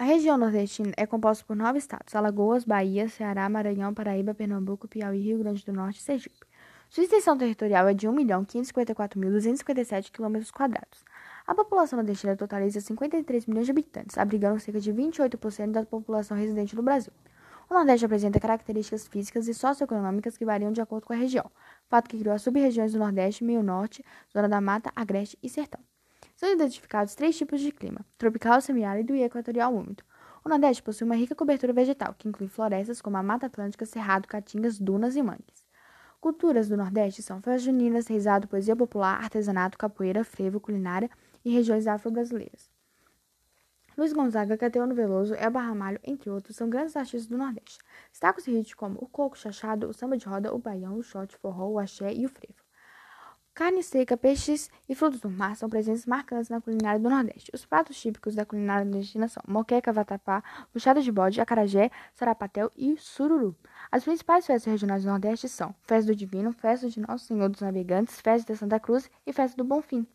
A região nordestina é composta por nove estados: Alagoas, Bahia, Ceará, Maranhão, Paraíba, Pernambuco, Piauí, Rio Grande do Norte e Sergipe. Sua extensão territorial é de 1.554.257 km. A população nordestina totaliza 53 milhões de habitantes, abrigando cerca de 28% da população residente no Brasil. O Nordeste apresenta características físicas e socioeconômicas que variam de acordo com a região, fato que criou as sub-regiões do Nordeste, Meio Norte, Zona da Mata, Agreste e Sertão. São identificados três tipos de clima: tropical, semiárido e equatorial úmido. O Nordeste possui uma rica cobertura vegetal, que inclui florestas como a Mata Atlântica, Cerrado, Caatingas, dunas e mangues. Culturas do Nordeste são festas juninas, reizado, poesia popular, artesanato, capoeira, frevo, culinária e regiões afro-brasileiras. Luiz Gonzaga, Caetano Veloso, Elba Ramalho, entre outros, são grandes artistas do Nordeste. Destacam-se ritmos como o coco chachado, o samba de roda, o baião, o shot, o forró, o axé e o frevo. Carne seca, peixes e frutos do mar são presenças marcantes na culinária do Nordeste. Os pratos típicos da culinária nordestina são moqueca, vatapá, buchada de bode, acarajé, sarapatel e sururu. As principais festas regionais do Nordeste são Festa do Divino, Festa de Nosso Senhor dos Navegantes, Festa da Santa Cruz e Festa do Bonfim.